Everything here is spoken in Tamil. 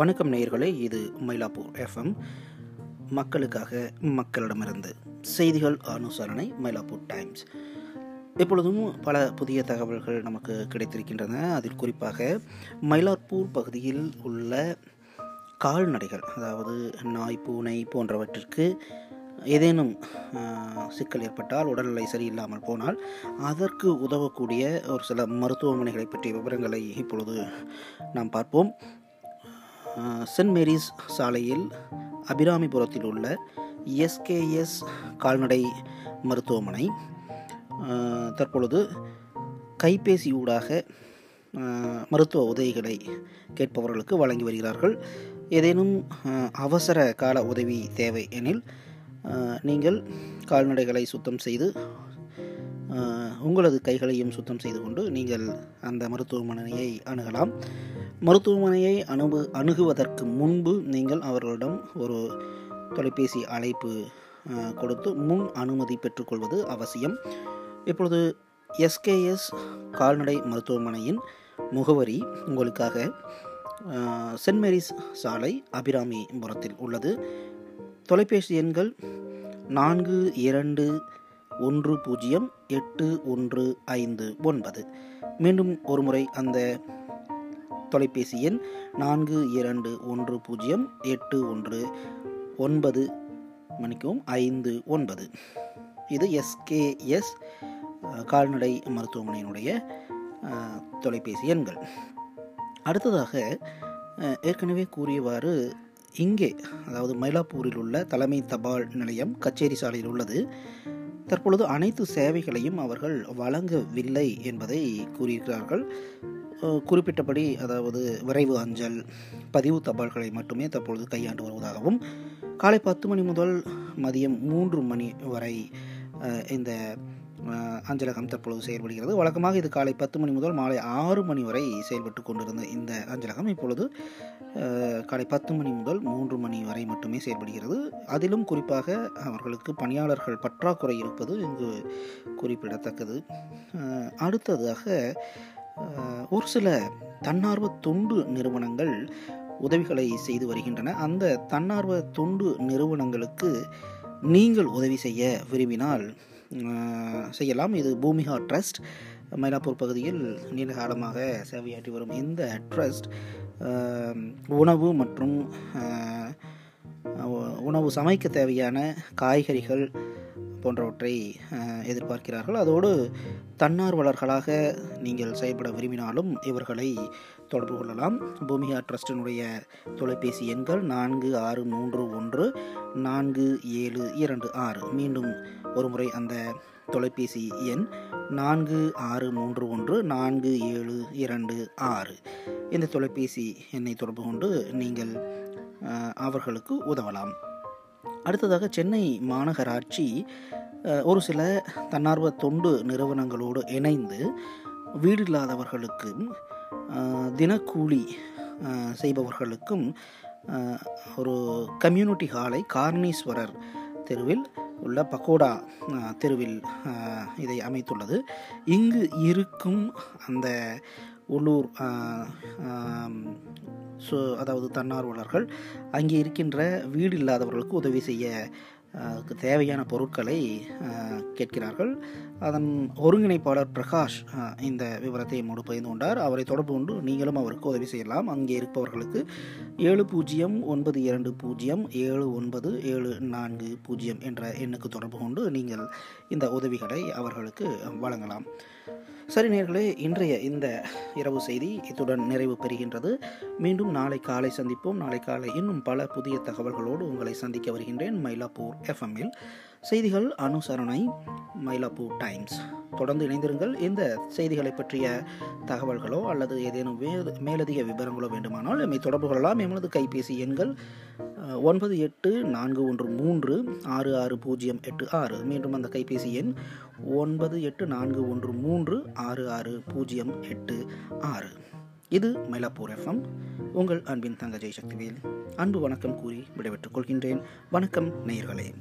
வணக்கம் நேயர்களே இது மயிலாப்பூர் எஃப்எம் மக்களுக்காக மக்களிடமிருந்து செய்திகள் அனுசரணை மயிலாப்பூர் டைம்ஸ் எப்பொழுதும் பல புதிய தகவல்கள் நமக்கு கிடைத்திருக்கின்றன. அதில் குறிப்பாக மயிலாப்பூர் பகுதியில் உள்ள கால்நடைகள் அதாவது நாய் பூனை போன்றவற்றிற்கு ஏதேனும் சிக்கல் ஏற்பட்டால் உடல்நிலை சரியில்லாமல் போனால் அதற்கு உதவக்கூடிய ஒரு சில மருத்துவமனைகளை பற்றிய விவரங்களை இப்பொழுது நாம் பார்ப்போம். சென்ட் மேரிஸ் சாலையில் அபிராமிபுரத்தில் உள்ள எஸ்கேஎஸ் கால்நடை மருத்துவமனை தற்பொழுது கைபேசி ஊடாக மருத்துவ உதவிகளை கேட்பவர்களுக்கு வழங்கி வருகிறார்கள். ஏதேனும் அவசர கால உதவி தேவை எனில் நீங்கள் கால்நடைகளை சுத்தம் செய்து உங்களது கைகளையும் சுத்தம் செய்து கொண்டு நீங்கள் அந்த மருத்துவமனையை அணுகலாம். மருத்துவமனையை அணுகு அணுகுவதற்கு முன்பு நீங்கள் அவர்களிடம் ஒரு தொலைபேசி அழைப்பு கொடுத்து முன் அனுமதி பெற்றுக்கொள்வது அவசியம். இப்பொழுது எஸ்கேஎஸ் கால்நடை மருத்துவமனையின் முகவரி உங்களுக்காக சென்ட் மேரிஸ் சாலை அபிராமிபுரத்தில் உள்ளது. தொலைபேசி எண்கள் நான்கு இரண்டு ஒன்று பூஜ்ஜியம் எட்டு ஒன்று ஐந்து ஒன்பது. மீண்டும் ஒருமுறை அந்த தொலைபேசி எண் நான்கு இரண்டு ஒன்று பூஜ்ஜியம் எட்டு ஒன்று ஒன்பது மணிக்கும் ஐந்து ஒன்பது. இது எஸ்கேஎஸ் கால்நடை மருத்துவமனையினுடைய தொலைபேசி எண்கள். அடுத்ததாக ஏற்கனவே கூறியவாறு இங்கே அதாவது மயிலாப்பூரில் உள்ள தலைமை தபால் நிலையம் கச்சேரி சாலையில் உள்ளது. தற்பொழுது அனைத்து சேவைகளையும் அவர்கள் வழங்கவில்லை என்பதை கூறியிருக்கிறார்கள். குறிப்பிட்டபடி அதாவது விரைவு அஞ்சல் பதிவு தபால்களை மட்டுமே தற்பொழுது கையாண்டு வருவதாகவும் காலை பத்து மணி முதல் மதியம் மூன்று மணி வரை இந்த அஞ்சலகம் தற்பொழுது செயல்படுகிறது. வழக்கமாக இது காலை பத்து மணி முதல் மாலை ஆறு மணி வரை செயல்பட்டு கொண்டிருந்த இந்த அஞ்சலகம் இப்பொழுது காலை பத்து மணி முதல் மூன்று மணி வரை மட்டுமே செயல்படுகிறது. அதிலும் குறிப்பாக அவர்களுக்கு பணியாளர்கள் பற்றாக்குறை இருப்பது இங்கு குறிப்பிடத்தக்கது. அடுத்ததாக ஒரு சில தன்னார்வ தொண்டு நிறுவனங்கள் உதவிகளை செய்து வருகின்றன. அந்த தன்னார்வ தொண்டு நிறுவனங்களுக்கு நீங்கள் உதவி செய்ய விரும்பினால் செய்யலாம். இது பூமிகா ட்ரஸ்ட் மயிலாப்பூர் பகுதியில் நீண்ட காலமாக சேவையாற்றி வரும் இந்த ட்ரஸ்ட் உணவு மற்றும் உணவு சமைக்க தேவையான காய்கறிகள் போன்றவற்றை எதிர்பார்க்கிறார்கள். அதோடு தன்னார்வலர்களாக நீங்கள் செயல்பட விரும்பினாலும் இவர்களை தொடர்பு கொள்ளலாம். பூமிகா ட்ரஸ்டினுடைய தொலைபேசி எண்கள் நான்கு ஆறு மூன்று ஒன்று நான்கு ஏழு இரண்டு ஆறு. மீண்டும் ஒருமுறை அந்த தொலைபேசி எண் நான்கு ஆறு மூன்று ஒன்று நான்கு ஏழு இரண்டு ஆறு. இந்த தொலைபேசி எண்ணை தொடர்பு கொண்டு நீங்கள் அவர்களுக்கு உதவலாம். அடுத்ததாக சென்னை மாநகராட்சி ஒரு சில தன்னார்வ தொண்டு நிறுவனங்களோடு இணைந்து வீடு இல்லாதவர்களுக்கும் தினக்கூலி செய்பவர்களுக்கும் ஒரு கம்யூனிட்டி ஹாலை கார்னீஸ்வரர் தெருவில் உள்ள பக்கோடா தெருவில் இதை அமைத்துள்ளது. இங்கு இருக்கும் அந்த உள்ளூர் அதாவது தன்னார்வலர்கள் அங்கே இருக்கின்ற வீடு இல்லாதவர்களுக்கு உதவி செய்ய அதுக்கு தேவையான பொருட்களை கேட்கிறார்கள். அதன் ஒருங்கிணைப்பாளர் பிரகாஷ் இந்த விவரத்தை மூடு பகிர்ந்து கொண்டார். அவரை தொடர்பு கொண்டு நீங்களும் அவருக்கு உதவி செய்யலாம். அங்கே இருப்பவர்களுக்கு ஏழு பூஜ்ஜியம் ஒன்பது இரண்டு பூஜ்ஜியம் ஏழு ஒன்பது ஏழு நான்கு பூஜ்ஜியம் என்ற எண்ணுக்கு தொடர்பு கொண்டு நீங்கள் இந்த உதவிகளை அவர்களுக்கு வழங்கலாம். சரி நேர்களே இன்றைய இந்த இரவு செய்தி இத்துடன் நிறைவு பெறுகின்றது. மீண்டும் நாளை காலை சந்திப்போம். நாளை காலை இன்னும் பல புதிய தகவல்களோடு உங்களை சந்திக்க வருகின்றேன். மயிலாப்பூர் எஃப்எம்மில் செய்திகள் அனுசரணை மயிலாப்பூர் டைம்ஸ். தொடர்ந்து இணைந்திருங்கள். இந்த செய்திகளை பற்றிய தகவல்களோ அல்லது ஏதேனும் வே- மேலதிக விவரங்களோ வேண்டுமானால் எம்மை தொடர்பு கொள்ளலாம். எமது கைபேசி எண்கள் ஒன்பது எட்டு நான்கு ஒன்று மூன்று ஆறு ஆறு பூஜ்ஜியம் எட்டு ஆறு. மீண்டும் அந்த கைபேசி எண் ஒன்பது எட்டு நான்கு ஒன்று மூன்று ஆறு ஆறு பூஜ்ஜியம் எட்டு ஆறு. இது மயிலாப்பூர் எஃப்எம் உங்கள் அன்பின் தங்க ஜெய்சக்திவேல் அன்பு வணக்கம் கூறி விடைபெற்றுக் கொள்கின்றேன். வணக்கம் நேயர்களே.